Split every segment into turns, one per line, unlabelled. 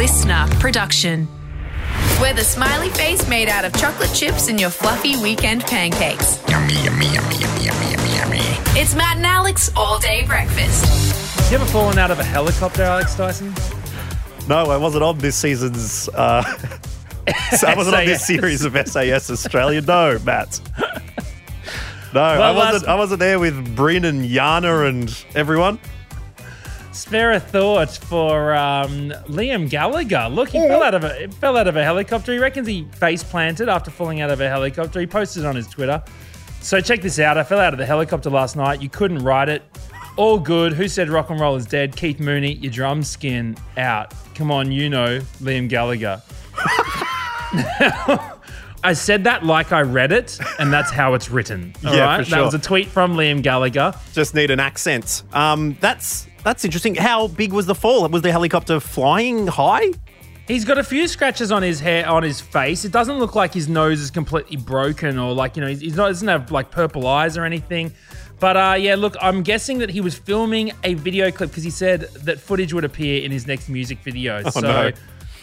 listener production. We're the smiley face made out of chocolate chips and your fluffy weekend pancakes.
Yummy, yummy, yummy, yummy, yummy, yummy, yummy.
It's Matt and Alex all day breakfast.
You ever fallen out of a helicopter, Alex Dyson?
No, I wasn't on this season's. Uh, so I wasn't on this series of SAS Australia. No, Matt. No, I wasn't.
last-
I wasn't there with Bryn and Yana and everyone.
Spare a thought for um, Liam Gallagher. Look, he fell out of a fell out of a helicopter. He reckons he face planted after falling out of a helicopter. He posted on his Twitter. So check this out. I fell out of the helicopter last night. You couldn't ride it. All good. Who said rock and roll is dead? Keith Mooney, your drum skin out. Come on, you know Liam Gallagher. I said that like I read it, and that's how it's written. All right,
Yeah, for
That was a tweet from Liam Gallagher.
Just need an accent. Um, that's that's interesting. How big was the fall? Was the helicopter flying high?
He's got a few scratches on his hair, on his face. It doesn't look like his nose is completely broken or like you know he's, not doesn't have like purple eyes or anything. But uh, yeah, look, I'm guessing that he was filming a video clip because he said that footage would appear in his next music video. so
no.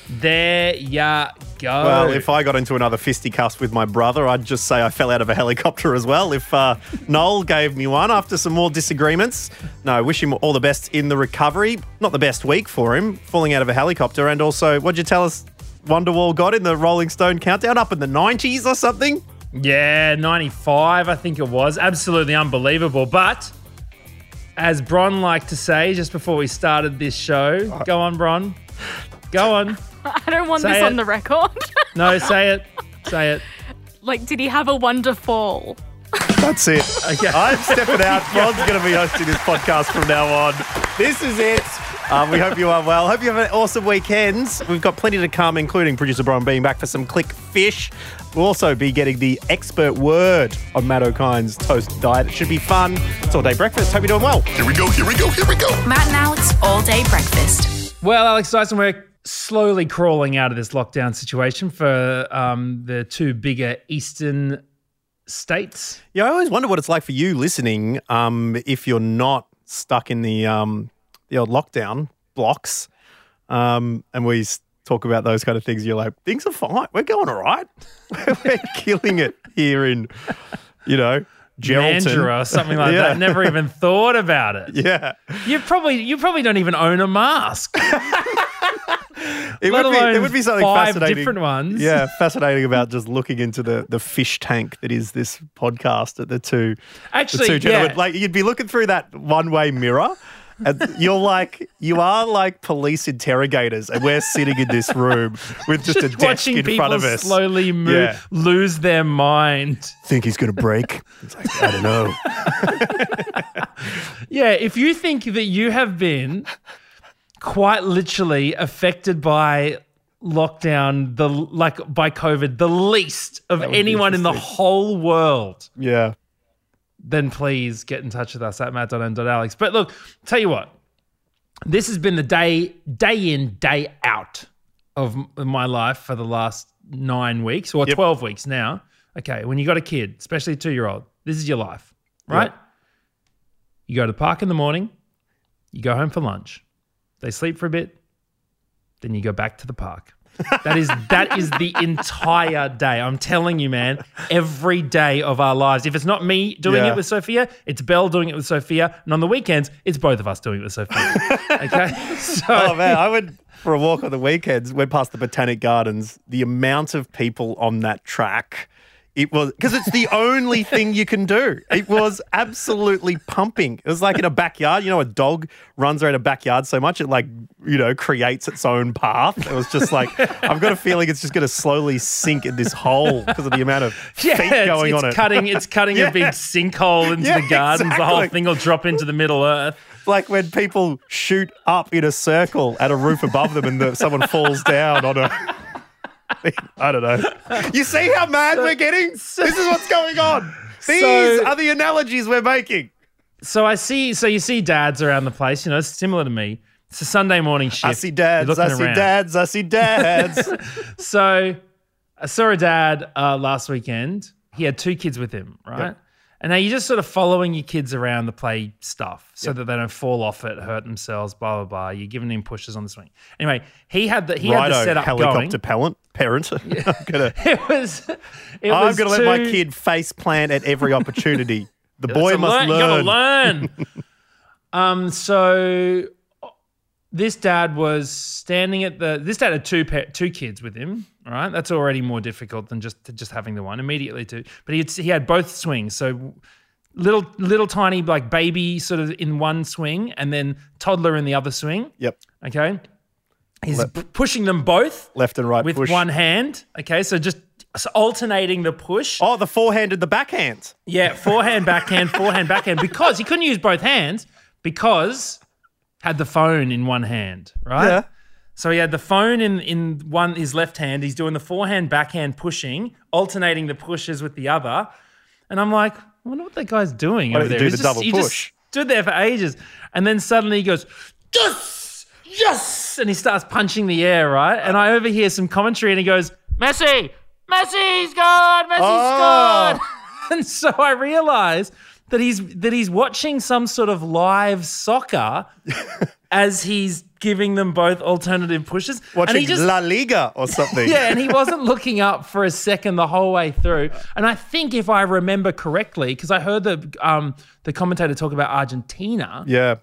There ya go.
Well, if I got into another fisticuffs with my brother, I'd just say I fell out of a helicopter as well. If uh, Noel gave me one after some more disagreements, no, wish him all the best in the recovery. Not the best week for him, falling out of a helicopter. And also, what'd you tell us Wonderwall got in the Rolling Stone countdown? Up in the 90s or something?
Yeah, 95, I think it was. Absolutely unbelievable. But as Bron liked to say just before we started this show, go on, Bron. Go on.
I don't want
Say
this
it.
on the record.
No, say it. Say it.
like, did he have a wonderful?
That's it.
Okay.
I'm stepping out. Ron's going to be hosting this podcast from now on. This is it. Um, we hope you are well. Hope you have an awesome weekend. We've got plenty to come, including producer Bron being back for some Clickfish. We'll also be getting the expert word on Matt Okine's toast diet. It should be fun. It's all day breakfast. Hope you're doing well.
Here we go, here we go, here we go.
Matt and Alex all day breakfast.
Well, Alex Dyson, we're slowly crawling out of this lockdown situation for um, the two bigger eastern states.
Yeah, I always wonder what it's like for you listening um, if you're not stuck in the um, the old lockdown blocks. Um, and we talk about those kind of things. You're like, things are fine. We're going all right. We're killing it here in, you know, Geraldton.
Or something like
Yeah.
that. Never even thought about it.
Yeah.
You probably you probably don't even own a mask.
It
Let
would, be,
alone
there would be something
five
fascinating.
different ones.
Yeah, fascinating about just looking into the, the fish tank that is this podcast at the two,
Actually,
the two gentlemen.
yeah.
Like you'd be looking through that one way mirror. And you're like, you are like police interrogators, and we're sitting in this room with just, a desk in front of us.
slowly move,
Yeah.
lose their mind.
Think he's going to break? It's like, I don't know.
Yeah, if you think that you have been quite literally affected by lockdown, the like by COVID, the least of anyone in the whole world,
Yeah.
then please get in touch with us at matt.n.alex. But look, tell you what, this has been the day day in day out of my life for the last nine weeks or
Yep.
12 weeks now. Okay, when you got a kid, especially a two year old, this is your life, right? You go to the park in the morning, you go home for lunch, they sleep for a bit, then you go back to the park. That is that is the entire day. I'm telling you, man. Every day of our lives. If it's not me doing
Yeah.
it with Sophia, it's Belle doing it with Sophia, and on the weekends, it's both of us doing it with Sophia. Okay, so
Oh man, I would for a walk on the weekends. Went past the Botanic Gardens. The amount of people on that track, it was because it's the only thing you can do. It was absolutely pumping. It was like in a backyard. You know, a dog runs around a backyard so much it like you know creates its own path. It was just like I've got a feeling it's just going to slowly sink in this hole because of the amount of
yeah,
feet going
it's
on it.
cutting it's cutting a big sinkhole into
Yeah,
the gardens. The whole thing will drop into the Middle Earth.
like when people shoot up in a circle at a roof above them and the, someone falls down on a. I don't know. You see how mad we're getting? This is what's going on. These
So-
are the analogies we're making.
So I see. So you see dads around the place. You know, it's similar to me. It's a Sunday morning shift.
I see dads, I see
around.
dads, I see dads.
So I saw a dad uh, last weekend. He had two kids with him, right? And now you're just sort of following your kids around the play stuff so that they don't fall off it, hurt themselves, blah blah blah. You're giving him pushes on the swing. Anyway, he had the he had the
Righto,
setup
helicopter
going.
parent. Parent. I'm gonna,
It was. It
I'm
was
gonna let my kid face plant at every opportunity. The boy must
learn- You gotta
learn.
learn. um. So this dad was standing at the. This dad had two two kids with him. All right, that's already more difficult than just just having the one immediately. Two, but he had, he had both swings. So little little tiny like baby sort of in one swing, and then toddler in the other swing.
Yep.
Okay. He's p- pushing them both
Left and right
with
push.
one hand. Okay, so just so alternating the push.
Oh, the forehand and the backhand.
Yeah, forehand, backhand, forehand, backhand. Because he couldn't use both hands because had the phone in one hand, right?
Yeah.
So he had the phone in in one his left hand. He's doing the forehand, backhand pushing, alternating the pushes with the other. And I'm like, I wonder what that guy's doing
Why
over there.
do the
just-
double
he just
push?
stood there for ages, and then suddenly he goes, yes, yes, and he starts punching the air, right? And I overhear some commentary, and he goes, Messi, Messi's gone, Messi's
Oh.
gone. and so I realize that he's that he's watching some sort of live soccer as he's giving them both alternative pushes. and
Watching
just
La Liga or something.
yeah, and he wasn't looking up for a second the whole way through. And I think if I remember correctly, because I heard the um, the commentator talk about Argentina,
Yeah.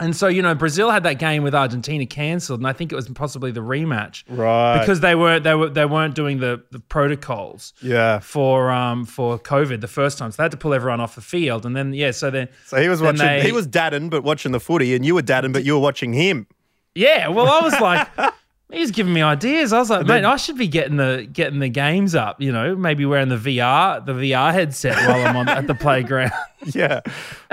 And so you know Brazil had that game with Argentina cancelled, and I think it was possibly the rematch,
Right.
Because they weren't they were they weren't doing the the protocols
Yeah.
for um for COVID the first time, so they had to pull everyone off the field, and then yeah, so then
So he was watching.
they-
he was dadding, but watching the footy, and you were dadding, but you were watching him.
Yeah, well, I was like, he's giving me ideas. I was like, mate, I should be getting the getting the games up. You know, maybe wearing the VR the VR headset while I'm on at the playground.
Yeah.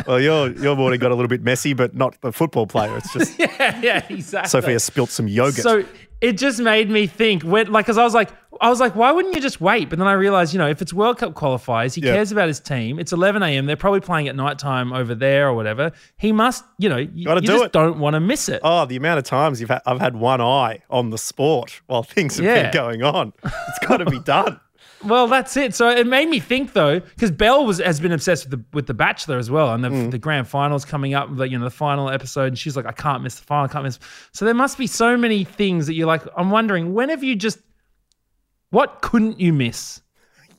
Well, your your morning got a little bit messy, but not the football player. It's just
yeah, yeah, exactly.
Sophia spilt some yogurt.
So it just made me think when, like, because I was like, I was like, why wouldn't you just wait? But then I realized, you know, if it's World Cup qualifiers, he
Yeah.
cares about his team. It's 11 a.m. They're probably playing at nighttime over there or whatever. He must, you know, you,
Gotta
you
do
just
it.
don't want to miss it.
oh, the amount of times you've had, I've had one eye on the sport while things have
Yeah.
been going on. It's got to be done.
Well, that's it. So it made me think though, because Belle was has been obsessed with the with the Bachelor as well, and the,
Mm.
the grand finals coming up, like you know the final episode, and she's like, I can't miss the final, I can't miss. So there must be so many things that you're like, I'm wondering, when have you just, what couldn't you miss?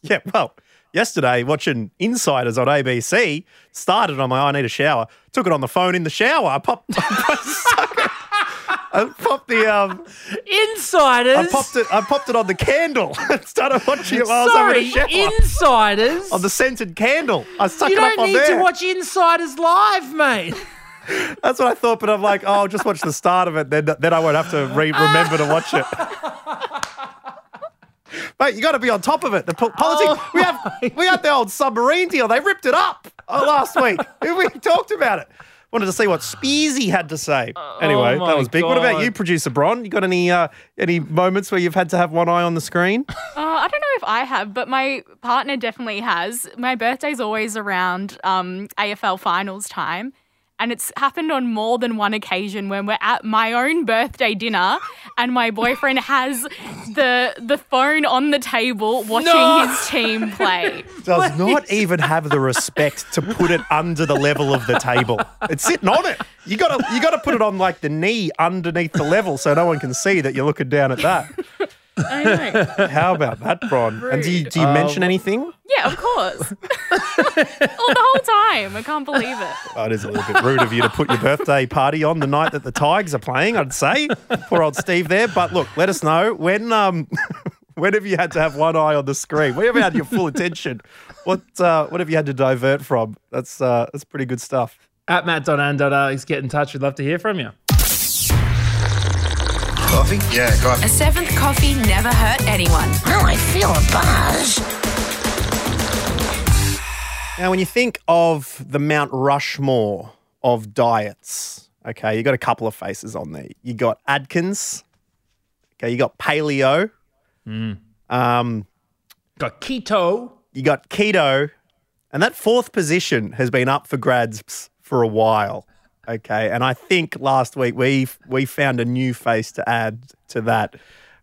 Yeah. Well, yesterday watching Insiders on ABC started on my I need a shower. Took it on the phone in the shower. I popped. I popped the um.
Insiders.
I popped it. I popped it on the candle. and started watching it while I was
Sorry,
having a shower.
insiders.
on the scented candle. I stuck
you
it up
don't need to watch Insiders live, mate.
That's what I thought, but I'm like, oh, I'll just watch the start of it. Then, then I won't have to re- remember to watch it. Mate, you got to be on top of it. The po- politics. we have we had the old submarine deal. They ripped it up uh, last week. we talked about it. Wanted to see what Speersy had to say. Anyway,
Oh
that was big. What about you, producer Bron? You got any uh, any moments where you've had to have one eye on the screen?
Uh, I don't know if I have, but my partner definitely has. My birthday's always around um, AFL finals time. And it's happened on more than one occasion when we're at my own birthday dinner and my boyfriend has the the phone on the table watching
No!
his team play.
Does not even have the respect to put it under the level of the table. It's sitting on it. You gotta you gotta put it on like the knee underneath the level so no one can see that you're looking down at that.
I know.
How about that, Bron? And do you, do you mention anything?
Yeah, of course. All the whole time. I can't believe it.
Oh, it is a little bit rude of you to put your birthday party on the night that the Tigers are playing, I'd say. Poor old Steve there. But look, let us know when um when have you had to have one eye on the screen? When have you had your full attention? What uh, what have you had to divert from? That's uh, that's pretty good stuff.
At matt.and.alex, get in touch. We'd love to hear from you.
Coffee? Yeah, coffee.
A seventh coffee never hurt anyone.
Oh, I feel a buzz.
Now, when you think of the Mount Rushmore of diets, okay, you got a couple of faces on there. You got Atkins, okay, you got paleo, um,
Got keto.
you got keto, and that fourth position has been up for grabs for a while. Okay, and I think last week we we found a new face to add to that.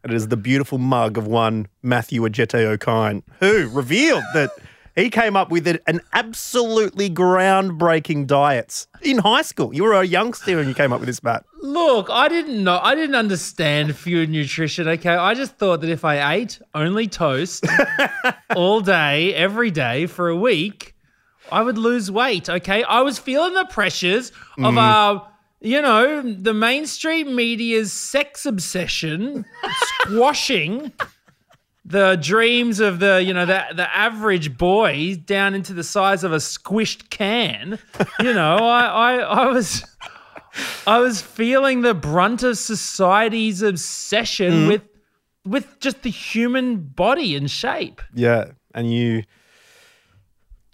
and It is the beautiful mug of one Matthew Ajete Okine, who revealed that He came up with an absolutely groundbreaking diet in high school. You were a youngster when you came up with this, Matt.
Look, I didn't know. I didn't understand food nutrition. Okay, I just thought that if I ate only toast all day, every day for a week, I would lose weight. Okay, I was feeling the pressures of uh, you know, the mainstream media's sex obsession squashing the dreams of the you know the the average boy down into the size of a squished can. You know, I I, I was. I was feeling the brunt of society's obsession with with just the human body and shape.
Yeah, and you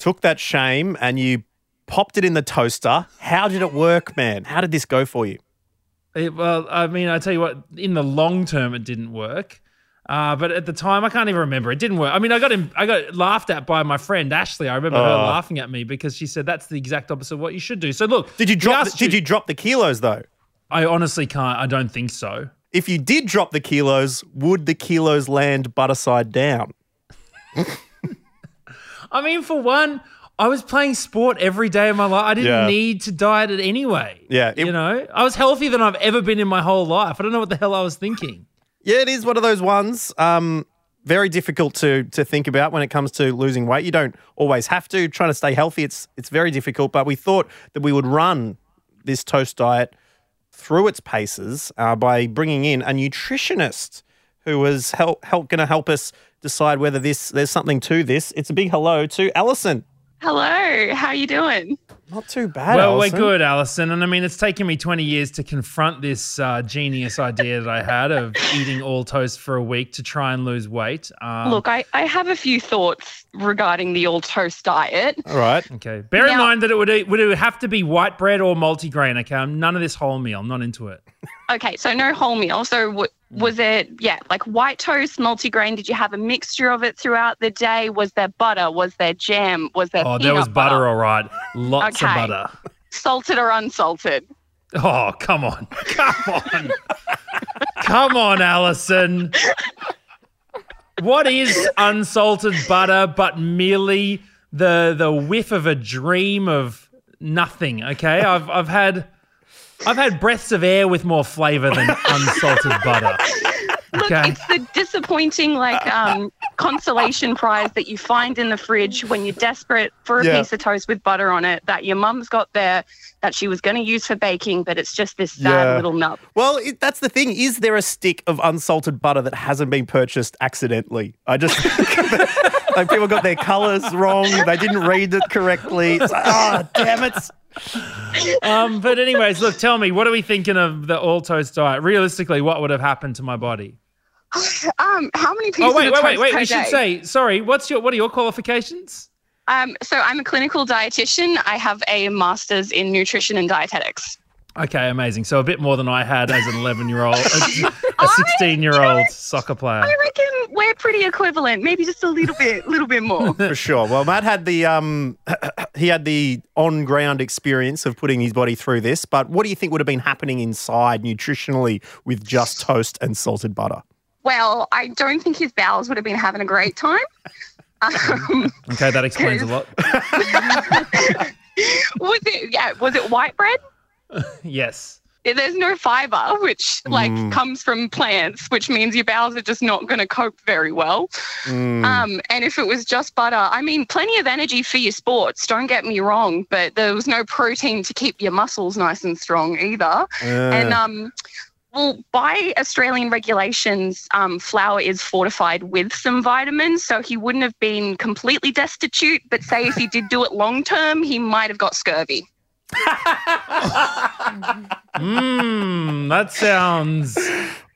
took that shame and you popped it in the toaster. How did it work, man? How did this go for you?
It- well, I mean, I tell you what, in the long term, it didn't work. Uh, but at the time, I can't even remember. It didn't work. I mean, I got him, I got laughed at by my friend Ashley. I remember her
Oh.
laughing at me because she said that's the exact opposite of what you should do. So look,
Did you drop? The, did you drop the kilos though?
I honestly can't. I don't think so.
If you did drop the kilos, would the kilos land butter side down?
I mean, for one, I was playing sport every day of my life. I didn't
Yeah.
need to diet it anyway.
Yeah, it-
you know, I was healthier than I've ever been in my whole life. I don't know what the hell I was thinking.
Yeah, it is one of those ones. Um, very difficult to to think about when it comes to losing weight. You don't always have to. Trying to stay healthy, it's it's very difficult. But we thought that we would run this toast diet through its paces uh, by bringing in a nutritionist who was help, help going to help us decide whether this there's something to this. It's a big hello to Alison.
Hello, how are you doing?
Not too bad.
well,
Alison.
we're good, Alison. And I mean, it's taken me 20 years to confront this uh, genius idea that I had of eating all toast for a week to try and lose weight. Um,
Look, I, I have a few thoughts regarding the all toast diet.
All right.
Okay. Bear in mind that it would would it have to be white bread or multigrain. Okay, I'm none of this wholemeal. I'm not into it.
Okay, so no wholemeal. So w- was it, yeah, like white toast, multigrain? Did you have a mixture of it throughout the day? Was there butter? Was there jam? Was there
Oh, there was
peanut
butter, all right. Lots Butter.
Salted or unsalted?
Oh, come on. Come on. come on, Alison. What is unsalted butter but merely the the whiff of a dream of nothing, okay? I've I've had I've had breaths of air with more flavor than unsalted butter.
Look,
Okay.
it's the disappointing, like, um, consolation prize that you find in the fridge when you're desperate for a
Yeah.
piece of toast with butter on it that your mum's got there that she was going to use for baking, but it's just this sad
Yeah.
little nub.
Well, it, that's the thing. Is there a stick of unsalted butter that hasn't been purchased accidentally? I just like people got their colours wrong. They didn't read it correctly. It's like, oh, damn it!
Um, but anyways, look, tell me, what are we thinking of the all toast diet? Realistically, what would have happened to my body?
Um, how many pieces
Oh wait,
of
wait, wait, wait.
per
We should say sorry. What's your what are your qualifications?
Um, so I'm a clinical dietitian. I have a master's in nutrition and dietetics.
Okay, amazing. So a bit more than I had as an 11 year old, a 16 year old soccer player.
I reckon we're pretty equivalent, maybe just a little bit, little bit more.
For sure. Well, Matt had the um, he had the on ground experience of putting his body through this. But what do you think would have been happening inside nutritionally with just toast and salted butter?
Well, I don't think his bowels would have been having a great time. Um,
Okay, that explains a lot.
was it? Yeah, was it white bread?
Yes.
There's no fiber, which like
Mm.
comes from plants, which means your bowels are just not going to cope very well.
Mm.
Um, and if it was just butter, I mean, plenty of energy for your sports. Don't get me wrong, but there was no protein to keep your muscles nice and strong either. And
Uh,
um, well, by Australian regulations, um, flour is fortified with some vitamins, so he wouldn't have been completely destitute. But say if he did do it long term, he might have got scurvy.
Mmm, that sounds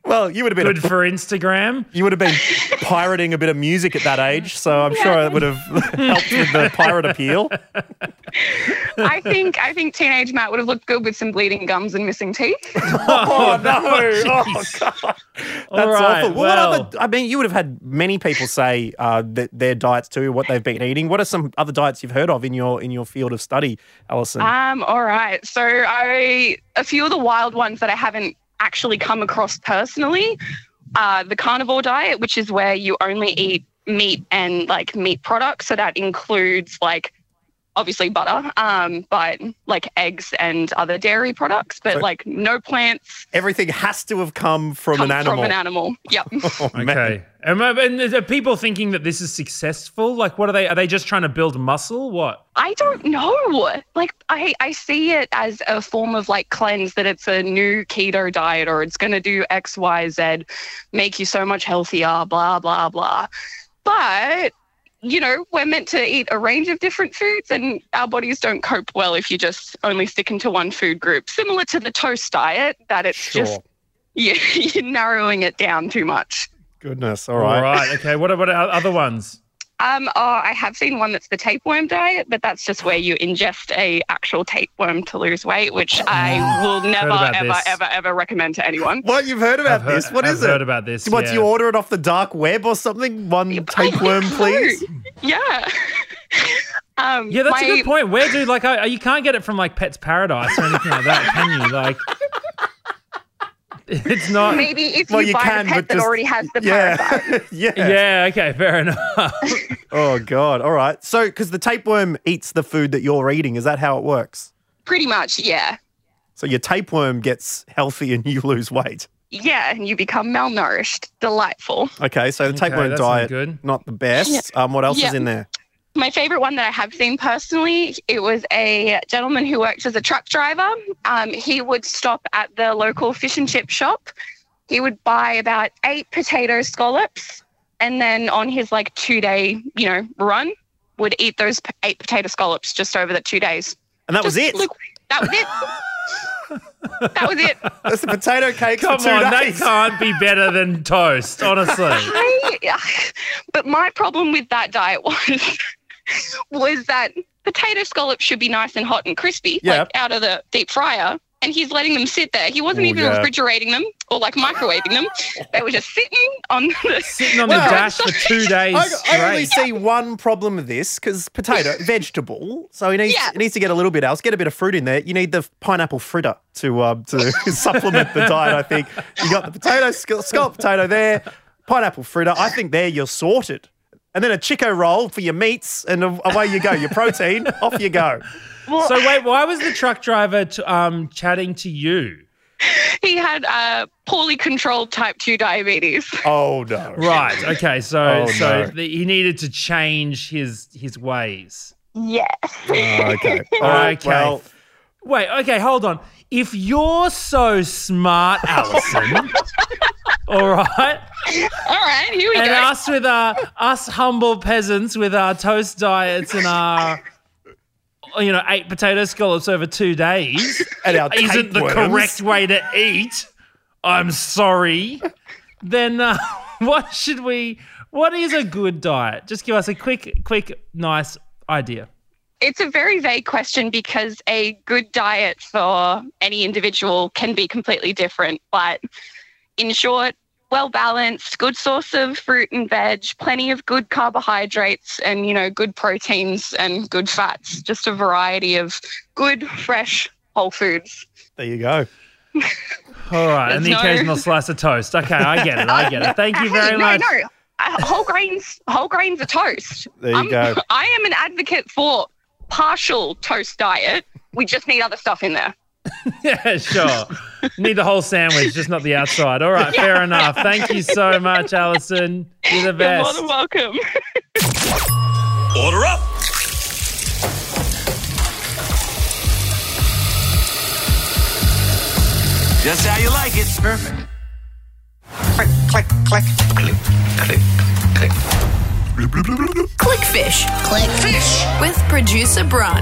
well, you would have been
good for Instagram.
you would have been pirating a bit of music at that age, so I'm sure it would have helped with the pirate appeal.
I think I think teenage Matt would have looked good with some bleeding gums and missing teeth.
Oh no! Oh
jeez.
god, that's
All right,
awful. Well,
well-
what other? I mean, you would have had many people say uh, that their diets too, what they've been eating. What are some other diets you've heard of in your in your field of study, Alison?
Um, all right. So I a few of the wild ones that I haven't actually come across personally. Uh, the carnivore diet, which is where you only eat meat and like meat products. So that includes like obviously butter, um, but like eggs and other dairy products, but
So-
like no plants
Everything has to have come from
come
an animal.
from an animal. Yep.
Oh.
Okay. Am I- And are people thinking that this is successful? Like, what are they? Are they just trying to build muscle? What?
I don't know. Like I, I see it as a form of like cleanse that it's a new keto diet or it's gonna do X, Y, Z, make you so much healthier, blah, blah, blah. But you know, we're meant to eat a range of different foods and our bodies don't cope well if you just only stick into one food group. Similar to the toast diet, that it's
Sure.
just you, you're narrowing it down too much.
Goodness. All
All
right.
right. Okay. What about other ones?
Um, oh, I have seen one that's the tapeworm diet, but that's just where you ingest a actual tapeworm to lose weight, which I will never, ever,
this.
ever, ever recommend to anyone.
What you've heard about
I've heard-
this? What is
I've
it?
heard about this.
What
yeah.
you order it off the dark web or something? One
I
tapeworm,
know.
please.
Yeah. um,
Yeah, that's
my-
a good point. Where do like I, you can't get it from like Pets Paradise or anything like that, can you? Like, it's not.
Maybe if
Well,
you,
you
buy
can,
a pet that
just-
already has the parasite.
Yeah. yeah.
Yeah. Okay. Fair enough.
Oh god. All right. So, because the tapeworm eats the food that you're eating, is that how it works?
Pretty much, yeah.
So your tapeworm gets healthy and you lose weight.
Yeah, and you become malnourished. Delightful.
Okay. So the
Okay,
tapeworm
that
diet,
good.
not the best. Um, what else
Yeah.
is in there?
My favorite one that I have seen personally, it was a gentleman who worked as a truck driver. Um, he would stop at the local fish and chip shop. He would buy about eight potato scallops, and then on his like two day, you know, run, would eat those eight potato scallops just over the two days.
And that was it.
look- that was it. that was it.
That's the potato cakes
Come
for two
on, that
days.
can't be better than toast. Honestly.
I, but my problem with that diet was was that potato scallops should be nice and hot and crispy,
Yeah.
like out of the deep fryer. And he's letting them sit there. He wasn't
Oh,
even
yeah.
refrigerating them or like microwaving them. They were just sitting on the
Sitting on the
Well,
dash for two days
I, I only see one problem with this because potato, vegetable, so he needs
Yeah.
it needs to get a little bit else, get a bit of fruit in there. You need the pineapple fritter to um, to supplement the diet. I think you got the potato sc- scallop potato there, pineapple fritter. I think there you're sorted, and then a Chiko Roll for your meats, and away you go. Your protein, off you go.
So wait, why was the truck driver t- um, chatting to you?
he had uh, poorly controlled type 2 diabetes.
Oh no!
Right. Okay. So
Oh,
so
no.
the, he needed to change his his ways.
Yes.
Oh, okay. All right.
Okay.
Well,
Wait. Okay. Hold on. If you're so smart, Alison, all right,
All right, here we
and
go.
And us with our us humble peasants with our toast diets and our you know eight potato scallops over two days
and our
isn't the
tapeworms.
correct way to eat. I'm sorry. then uh, what should we? What is a good diet? Just give us a quick, quick, nice idea.
It's a very vague question because a good diet for any individual can be completely different. But in short, well balanced, good source of fruit and veg, plenty of good carbohydrates and, you know, good proteins and good fats. Just a variety of good, fresh, whole foods.
There you go.
All right, and the
no-
occasional slice of toast. Okay, I get it. I get it. Thank you very
no,
much.
no. Uh, whole grains, whole grains are toast.
There you
I'm-
go.
I am an advocate for partial toast diet. We just need other stuff in there.
Yeah, sure. Need the whole sandwich, just not the outside. All right, fair enough. Thank you so much, Alison. You're the best.
You're more
best.
than welcome.
Order up. Just how you like it. Perfect. Click, click, click, click, click, click.
Clickfish
Click fish.
with producer Bron.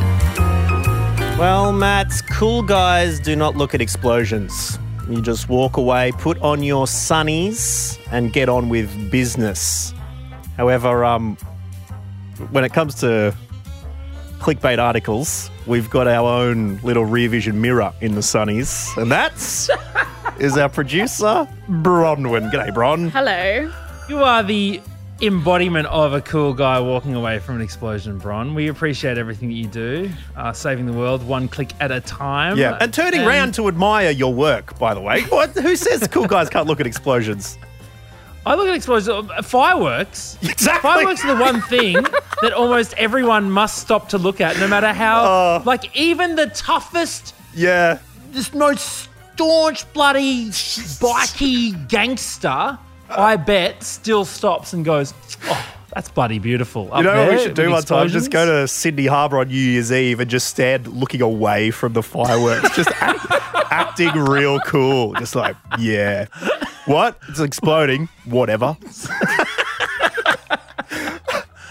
Well, Matt, cool guys do not look at explosions. You just walk away, put on your sunnies, and get on with business. However, um, when it comes to clickbait articles, we've got our own little rear vision mirror in the sunnies, and that's is our producer Bronwyn. G'day, Bron.
Hello.
You are the embodiment of a cool guy walking away from an explosion, Bron. We appreciate everything that you do, uh, saving the world one click at a time.
Yeah, and turning
And-
round to admire your work. By the way, what? Who says cool guys can't look at explosions?
I look at explosives. uh, Fireworks.
Exactly.
Fireworks are the one thing that almost everyone must stop to look at, no matter how.
Oh.
like even the toughest,
Yeah.
just most staunch, bloody, bikey gangster, I bet, still stops and goes, "Oh, that's bloody beautiful."
You know what we should do one time? Just go to Sydney Harbour on New Year's Eve and just stand looking away from the fireworks, just act, acting real cool. Just like, yeah. What? It's exploding. Whatever.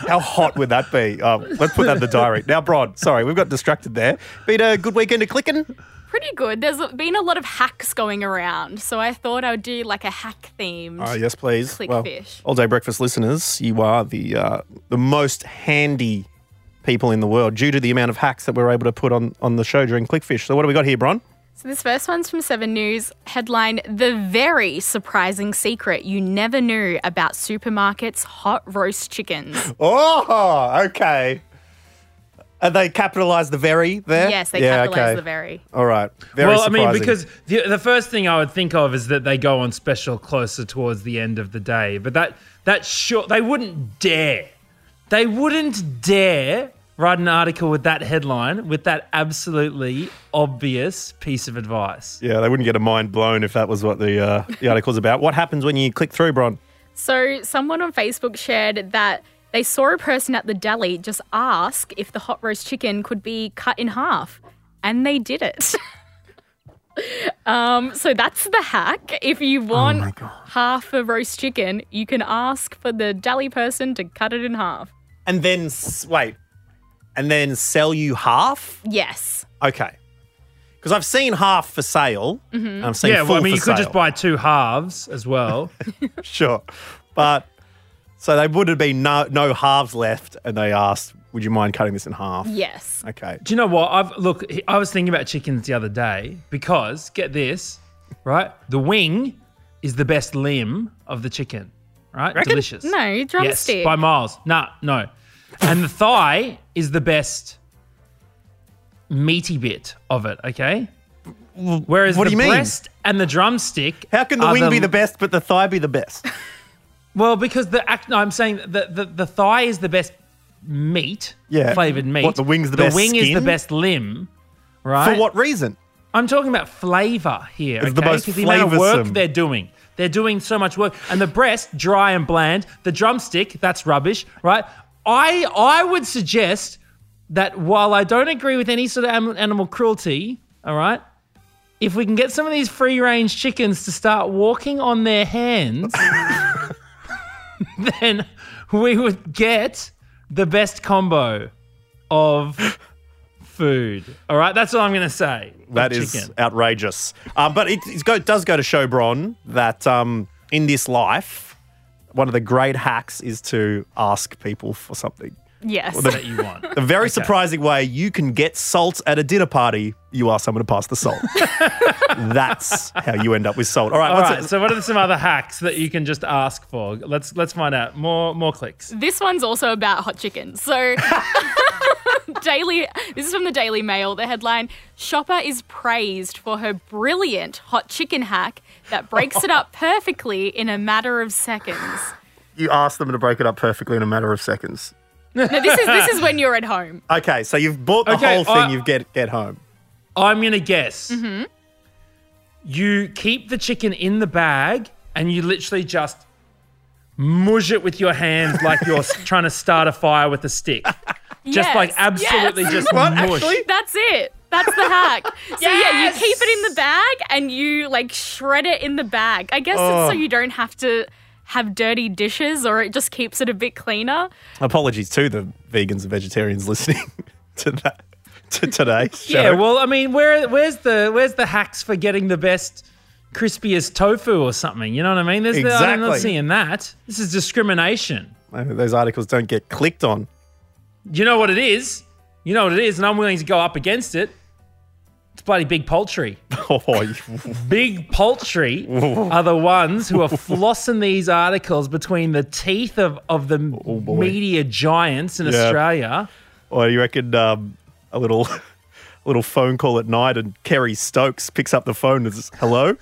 How hot would that be? Um, let's put that in the diary. Now, Bron, sorry, we've got distracted there. Been a good weekend of clicking?
Pretty good. There's been a lot of hacks going around, so I thought I would do like a hack themed.
Oh, yes, please.
Clickfish.
all day breakfast listeners, you are the uh, the most handy people in the world due to the amount of hacks that we're able to put on, on the show during Clickfish. So, what do we got here, Bron?
So this first one's from Seven News. Headline: The very surprising secret you never knew about supermarkets' hot roast chickens.
Oh, okay. And they capitalize the very there?
yes, they
yeah,
capitalized
okay.
the very.
All right. Very
well, I mean, because the, the first thing I would think of is that they go on special closer towards the end of the day. But that that sure they wouldn't dare, they wouldn't dare write an article with that headline with that absolutely obvious piece of advice.
Yeah, they wouldn't get a mind blown if that was what the, uh, the article's about. What happens when you click through, Bron?
So someone on Facebook shared that they saw a person at the deli just ask if the hot roast chicken could be cut in half, and they did it. um, so that's the hack. If you want half a roast chicken, you can ask for the deli person to cut it in half.
And then, wait, and then sell you half?
Yes.
Okay. Because I've seen half for sale.
Mm-hmm.
And I've seen
Yeah,
full
well, I mean,
for
you could
sale.
just buy two halves as well.
Sure. But so they would have been no, no halves left, and they asked, Would you mind cutting this in half?
Yes.
Okay.
Do you know what? I've look. I was thinking about chickens the other day because get this, right? The wing is the best limb of the chicken, right?
Reckon?
Delicious.
No, drumstick.
Yes,
drumstick.
by miles. Nah, no. And the thigh is the best meaty bit of it. Okay. Whereas
what
the
do you mean?
breast and the drumstick.
How can the
are
wing be the best, but the thigh be the best?
Well, because the act. No, I'm saying the, the the thigh is the best meat.
Yeah.
Flavored meat.
What, the wing's the
the
best
wing is the best limb. Right.
For what reason?
I'm talking about flavour here.
It's
okay?
the most
the amount of work they're doing. They're doing so much work. And the breast, dry and bland. The drumstick, that's rubbish, right? I I would suggest that while I don't agree with any sort of animal cruelty, all right, if we can get some of these free range chickens to start walking on their hands, then we would get the best combo of food. All right, that's all I'm going to say.
That is
chicken.
outrageous. Um, but it, it go, does go to show, Bron, that um, in this life, one of the great hacks is to ask people for something.
Yes.
The, that you want.
A very surprising way you can get salt at a dinner party. You ask someone to pass the salt. That's how you end up with salt. All right,
All
what's
right.
it?
So, what are some other hacks that you can just ask for? Let's let's find out. More more clicks.
This one's also about hot chicken. So, Daily. This is from the Daily Mail. The headline: Shopper is praised for her brilliant hot chicken hack that breaks it up perfectly in a matter of seconds.
You ask them to break it up perfectly in a matter of seconds.
No, this is this is when you're at home.
Okay, so you've bought the
Okay,
whole thing.
I-
you get get home.
I'm gonna guess. Mm-hmm. You keep the chicken in the bag and you literally just mush it with your hands like you're s- trying to start a fire with a stick. Just
Yes,
like absolutely
yes.
just
What,
mush.
actually?
That's it. That's the hack. So yeah, you keep it in the bag and you like shred it in the bag. I guess
Oh.
it's so oh. you don't have to have dirty dishes or it just keeps it a bit cleaner.
Apologies to the vegans and vegetarians listening to that to today's show.
Yeah, well, I mean, where where's the where's the hacks for getting the best crispiest tofu or something? You know what I mean? There's the, I'm not seeing that. This is discrimination.
Those articles don't get clicked on.
You know what it is? You know what it is, and I'm willing to go up against it. It's bloody big poultry.
Oh,
Big poultry are the ones who are flossing these articles between the teeth of, of the
boy.
media giants in
Yeah.
Australia.
or you reckon um, a little a little phone call at night and Kerry Stokes picks up the phone and says, "Hello."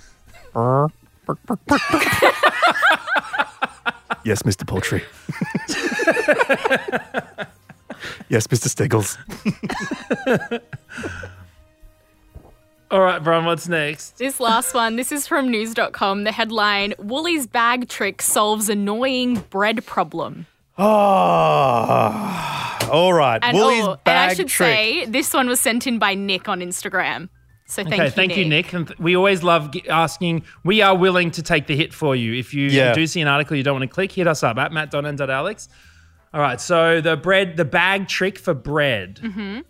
Yes, Mr. Poultry. yes, Mr. Stiggles.
All right, Bron, what's next?
This last one, this is from news.com. The headline Woolies bag trick solves annoying bread problem.
Oh, all right.
And,
Woolies
oh, and
bag
I should
trick.
say, this one was sent in by Nick on Instagram. So thank
okay,
you.
thank you, Nick. And th- we always love g- asking. We are willing to take the hit for you. If you
Yeah.
do see an article you don't want to click, hit us up at matt.n.alex. All right, so the bread, the bag trick for bread. Mm-hmm.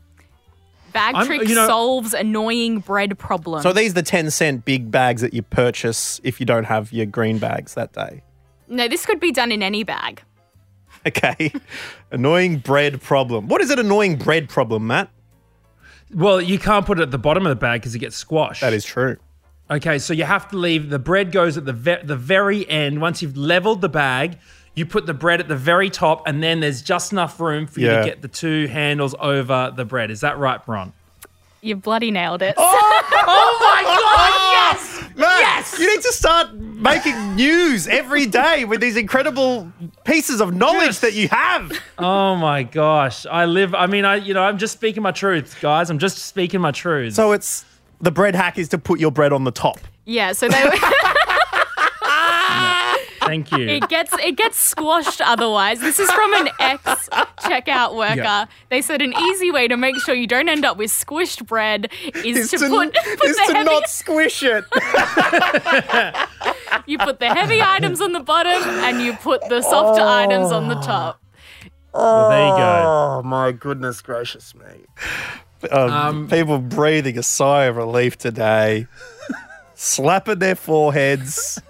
Bag
I'm-
trick
you know-
solves annoying bread problem.
So these are the 10 cent big bags that you purchase if you don't have your green bags that day.
no, this could be done in any bag.
Okay. annoying bread problem. What is an annoying bread problem, Matt?
Well, you can't put it at the bottom of the bag because it gets squashed.
That is true.
Okay, so you have to leave the bread goes at the ve- the very end. Once you've leveled the bag, you put the bread at the very top, and then there's just enough room for you to get the two handles over the bread. Is that right, Bron?
You bloody nailed it.
Oh, oh my god! Yes!
Matt, you need to start making news every day with these incredible pieces of knowledge
Yes.
that you have.
Oh my gosh! I live. I mean, I you know, I'm just speaking my truth, guys. I'm just speaking my truth.
So it's the bread hack is to put your bread on the top.
yeah, so they
Thank you.
it gets it gets squashed otherwise. This is from an ex checkout worker.
Yeah.
They said an easy way to make sure you don't end up with squished bread is, to, put, put
is
the
to
heavy
not squish it.
you put the heavy items on the bottom and you put the softer items on the top.
well, there you go.
Oh my goodness gracious me. Um, people breathing a sigh of relief today, slapping their foreheads.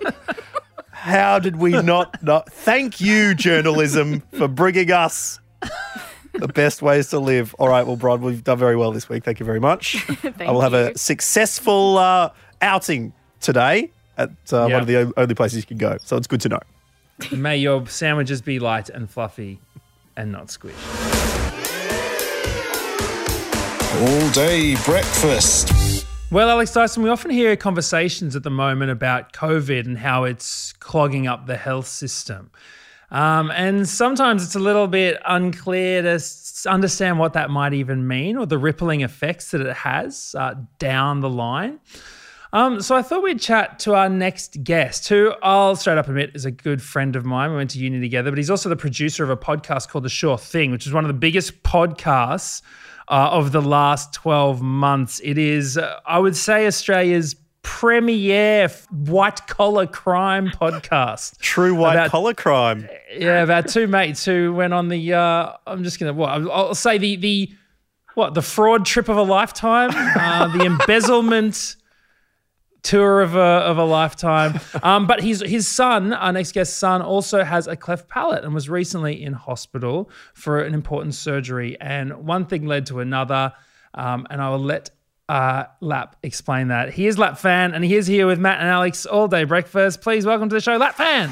How did we not, not? Thank you, journalism, for bringing us the best ways to live. All right, well, Bron, we've done very well this week. Thank you very much. I will have
you.
a successful uh, outing today at uh,
Yeah.
one of the only places you can go. So it's good to know.
May your sandwiches be light and fluffy, and not squished.
All day breakfast.
Well, Alex Dyson, we often hear conversations at the moment about COVID and how it's clogging up the health system. Um, and sometimes it's a little bit unclear to understand what that might even mean or the rippling effects that it has uh, down the line. Um, so I thought we'd chat to our next guest, who I'll straight up admit is a good friend of mine. We went to uni together, but he's also the producer of a podcast called The Sure Thing, which is one of the biggest podcasts uh, of the last 12 months. It is, uh, I would say, Australia's premier white collar crime podcast.
True white
About-
collar crime.
Yeah, about two mates who went on the. Uh, I'm just gonna. What I'll I'll say the the what the fraud trip of a lifetime, uh, the embezzlement tour of a of a lifetime. Um, but his his son, our next guest's son, also has a cleft palate and was recently in hospital for an important surgery. And one thing led to another. Um, and I will let. Uh, Lap explain that. He is Lap Phan, and he is here with Matt and Alex all day breakfast. Please welcome to the show, Lap Phan.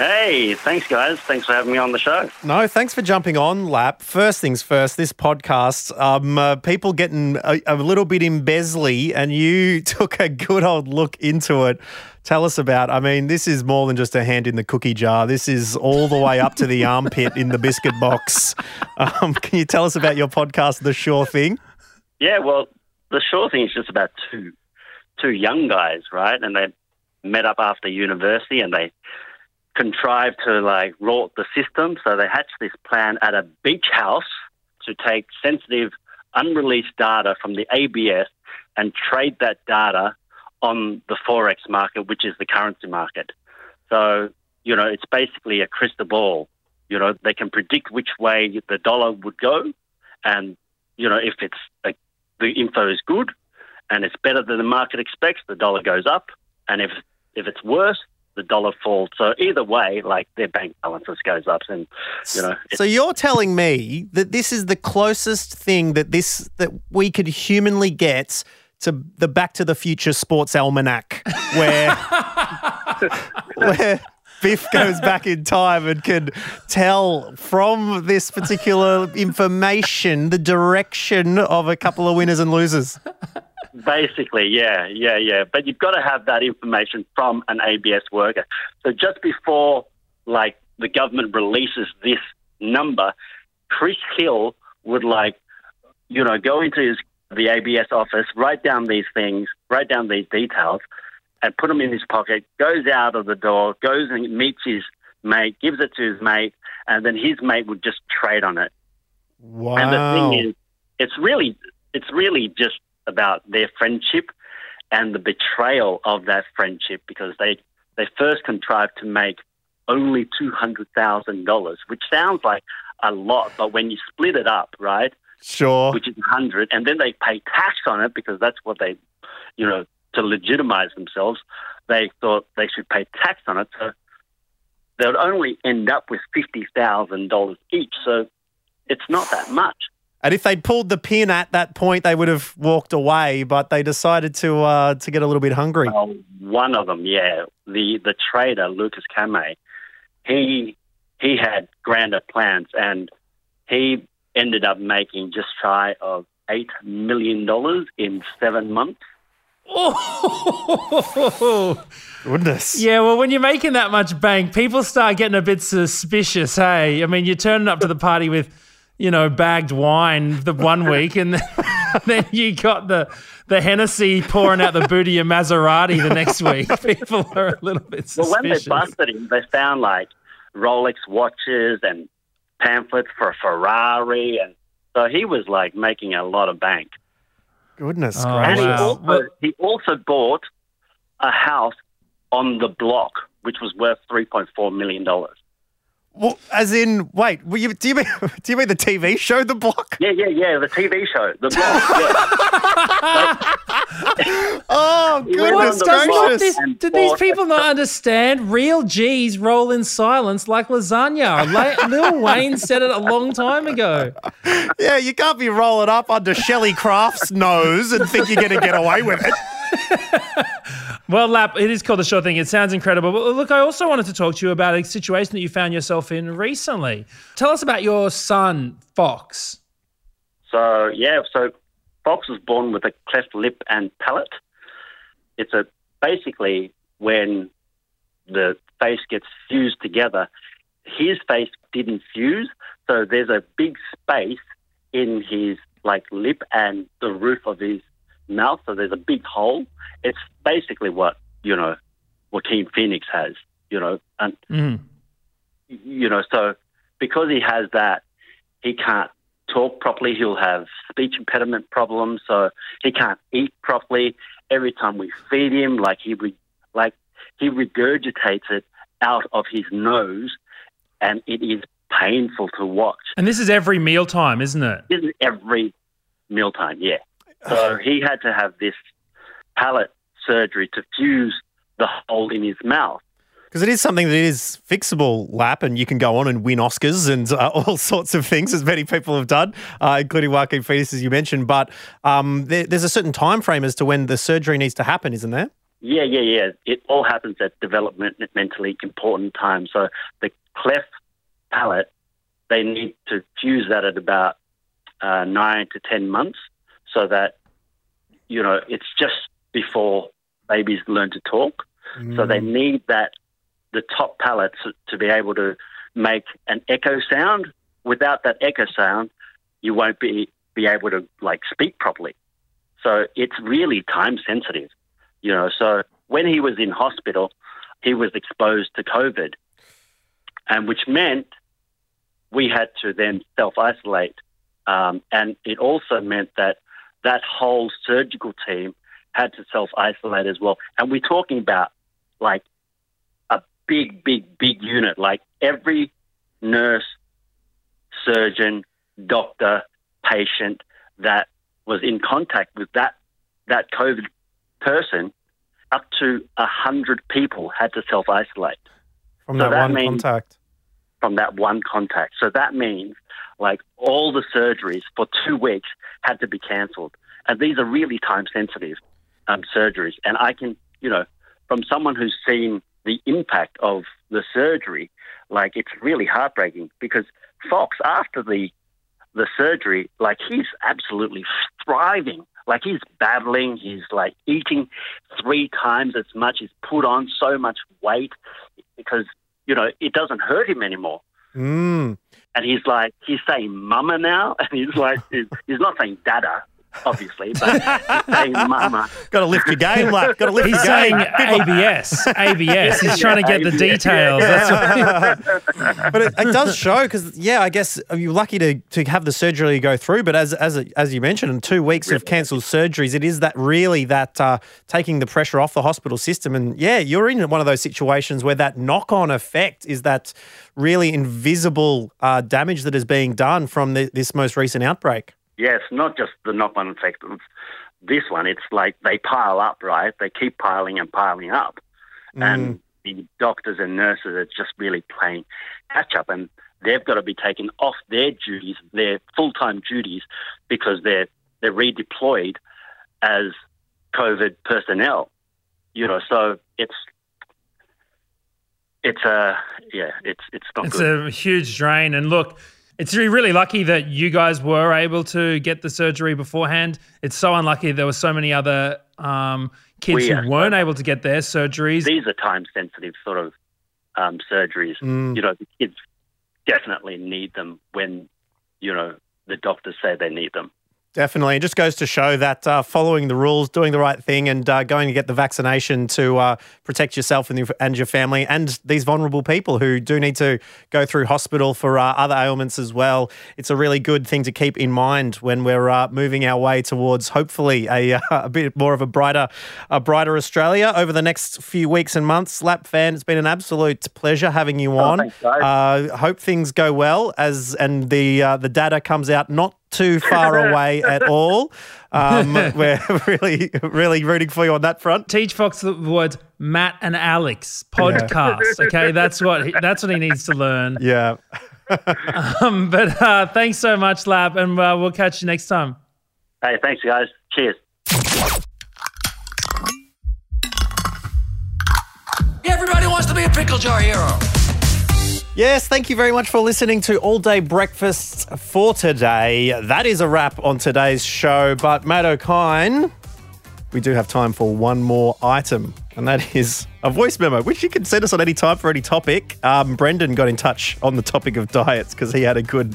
Hey, thanks, guys. Thanks for having me on the show.
No, thanks for jumping on, Lap. First things first, this podcast, um, uh, people getting a, a little bit embezzly, and you took a good old look into it. Tell us about. I mean, this is more than just a hand in the cookie jar. This is all the way up to the armpit in the biscuit box. Um, can you tell us about your podcast, The Sure Thing?
Yeah, well, the sure thing is just about two two young guys, right? And they met up after university and they contrived to like rot the system. So they hatched this plan at a beach house to take sensitive, unreleased data from the ABS and trade that data on the forex market, which is the currency market. So you know, it's basically a crystal ball. You know, they can predict which way the dollar would go, and you know, if it's a, the info is good and it's better than the market expects, the dollar goes up, and if if it's worse, the dollar falls. So either way, like their bank balances goes up, and you know,
So you're telling me that this is the closest thing that this that we could humanly get to the Back to the Future Sports Almanac, where where Biff goes back in time and can tell from this particular information the direction of a couple of winners and losers.
Basically, yeah, yeah, yeah. But you've got to have that information from an ABS worker. So just before, like the government releases this number, Chris Hill would like, you know, go into his the ABS office, write down these things, write down these details, and put them in his pocket. Goes out of the door, goes and meets his mate, gives it to his mate, and then his mate would just trade on it.
Wow.
And the thing is, it's really, it's really just about their friendship and the betrayal of that friendship because they they first contrived to make only two hundred thousand dollars, which sounds like a lot, but when you split it up, right,
sure.
which is hundred, and then they pay tax on it because that's what they, you know, to legitimize themselves, they thought they should pay tax on it. So they would only end up with fifty thousand dollars each. So it's not that much.
And if they'd pulled the pin at that point, they would have walked away. But they decided to uh, to get a little bit hungry.
Well, one of them, yeah, the the trader Lukas Kamay, he he had grander plans, and he ended up making just shy of eight million dollars in seven months.
Oh,
Goodness.
yeah. Well, when you're making that much bank, people start getting a bit suspicious. Hey, I mean, you're turning up to the party with, you know, bagged wine the one week, and then, then you got the the Hennessy pouring out the boot of your Maserati the next week. People are a little bit suspicious.
Well, when they busted him, they found like Rolex watches and pamphlets for a Ferrari, and so he was like making a lot of bank.
Goodness
Oh,
And
gracious.
he, also,
Well-
he also bought a house on the block, which was worth three point four million dollars.
Well, as in, wait, were you, do you mean do you mean the TV show The Block?
Yeah, yeah, yeah. The TV show, The Block. Yeah.
Oh,
He
goodness
on the
Does not
block
this,
and
do these people not understand? Real G's roll in silence like lasagna. La- Lil Wayne said it a long time ago.
Yeah, you can't be rolling up under Shelley Craft's nose and think you're going to get away with it.
Well, Lap, it is called the Sure Thing. It sounds incredible. But look, I also wanted to talk to you about a situation that you found yourself in recently. Tell us about your son, Fox.
So yeah, so Fox was born with a cleft lip and palate. It's a basically when the face gets fused together, his face didn't fuse, so there's a big space in his like lip and the roof of his mouth. So there's a big hole. It's basically what you know, Joaquin Phoenix has. You know, and
Mm.
you know, so because he has that, he can't talk properly. He'll have speech impediment problems, so he can't eat properly. Every time we feed him, like he re- like he regurgitates it out of his nose, and it is painful to watch.
And this is every mealtime, isn't it?
This is every mealtime, yeah. So he had to have this palate surgery to fuse the hole in his mouth.
Because it is something that is fixable, lap, and you can go on and win Oscars and uh, all sorts of things, as many people have done, uh, including Joaquin Phoenix, as you mentioned. But um, there, there's a certain time frame as to when the surgery needs to happen, isn't there?
Yeah, yeah, yeah. It all happens at developmentally important time. So the cleft palate, they need to fuse that at about uh, nine to ten months, so that you know it's just before babies learn to talk. So they need that the top palate to, to be able to make an echo sound. Without that echo sound, you won't be be able to like speak properly. So it's really time sensitive, you know. So when he was in hospital, he was exposed to COVID, and which meant we had to then self isolate, um, and it also meant that that whole surgical team had to self isolate as well. And we're talking about like a big, big, big unit. Like every nurse, surgeon, doctor, patient that was in contact with that that COVID person, up to a hundred people had to self isolate
From
So
that,
that
one
means-
contact.
from that one contact. So that means like all the surgeries for two weeks had to be cancelled. And these are really time sensitive um, surgeries. And I can, you know, from someone who's seen the impact of the surgery, like it's really heartbreaking because Fox, after the the surgery, like he's absolutely thriving. Like he's battling, he's like eating three times as much, he's put on so much weight because you know, it doesn't hurt him anymore.
Mm.
And he's like, he's saying mama now. And he's like, he's, he's not saying dada, obviously, but saying mama.
Got to lift your game, lad. Got to lift
He's
your
saying
game.
ABS, ABS. He's trying to get the
ABS.
details. That's
but it, it does show because yeah, I guess you're lucky to, to have the surgery go through. But as as as you mentioned, in two weeks of cancelled surgeries, it is that really that uh, taking the pressure off the hospital system. And yeah, you're in one of those situations where that knock on effect is that really invisible uh, damage that is being done from the, this most recent outbreak.
Yes, not just the knock-on effect of this one. It's like they pile up, right? They keep piling and piling up, mm. and the doctors and nurses are just really playing catch up, and they've got to be taken off their duties, their full-time duties, because they're they're redeployed as COVID personnel. You know, so it's it's a yeah, it's it's not
it's
good.
a huge drain. And look, it's really, lucky that you guys were able to get the surgery beforehand. It's so unlucky there were so many other um, kids
We,
who weren't able to get their surgeries.
these are time sensitive sort of um, surgeries.
Mm.
You know, the kids definitely need them when, you know, the doctors say they need them.
Definitely. It just goes to show that uh, following the rules, doing the right thing, and uh, going to get the vaccination to uh, protect yourself and your, and your family and these vulnerable people who do need to go through hospital for uh, other ailments as well. It's a really good thing to keep in mind when we're uh, moving our way towards hopefully a, uh, a bit more of a brighter, a brighter Australia over the next few weeks and months. Lap Phan, it's been an absolute pleasure having you on.
thanks, guys.
Uh, hope things go well as and the uh, the data comes out not too far away at all. Um, we're really, really rooting for you on that front.
Teach Fox the words Matt and Alex podcast. Okay, that's what he, that's what he needs to learn.
Yeah.
Um, but uh, thanks so much, Lap, and uh, we'll catch you next time.
Hey, thanks, guys. Cheers.
Everybody wants to be a pickle jar hero.
Yes, thank you very much for listening to All Day Breakfast for today. That is a wrap on today's show. But Matt Okine, we do have time for one more item, and that is a voice memo, which you can send us on any time for any topic. Um, Brendan got in touch on the topic of diets because he had a good.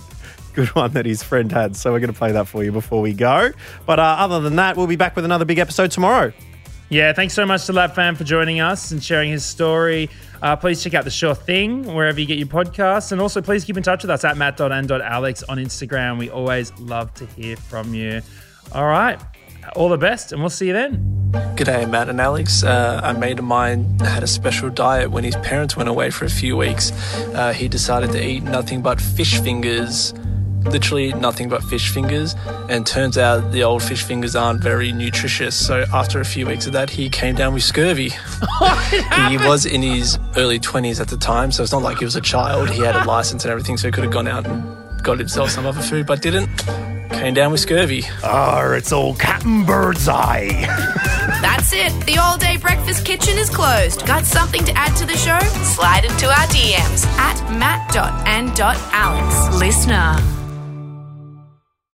Good one that his friend had. So, we're going to play that for you before we go. But uh, other than that, we'll be back with another big episode tomorrow.
Yeah, thanks so much to Lap Phan for joining us and sharing his story. Uh, please check out The Sure Thing wherever you get your podcasts. And also, please keep in touch with us at matt.and.alex on Instagram. We always love to hear from you. All right. All the best, and we'll see you then.
G'day, Matt and Alex. Uh, a mate of mine had a special diet when his parents went away for a few weeks. Uh, he decided to eat nothing but fish fingers, literally nothing but fish fingers. And turns out the old fish fingers aren't very nutritious. So after a few weeks of that, he came down with scurvy. he was in his early 20s at the time, so it's not like he was a child. He had a license and everything, so he could have gone out and got himself some other food, but didn't. Came down with scurvy.
Ah, it's all Captain and bird's eye.
That's it. The all day breakfast kitchen is closed. Got something to add to the show? Slide into our DMs at matt.and.alex. Listener.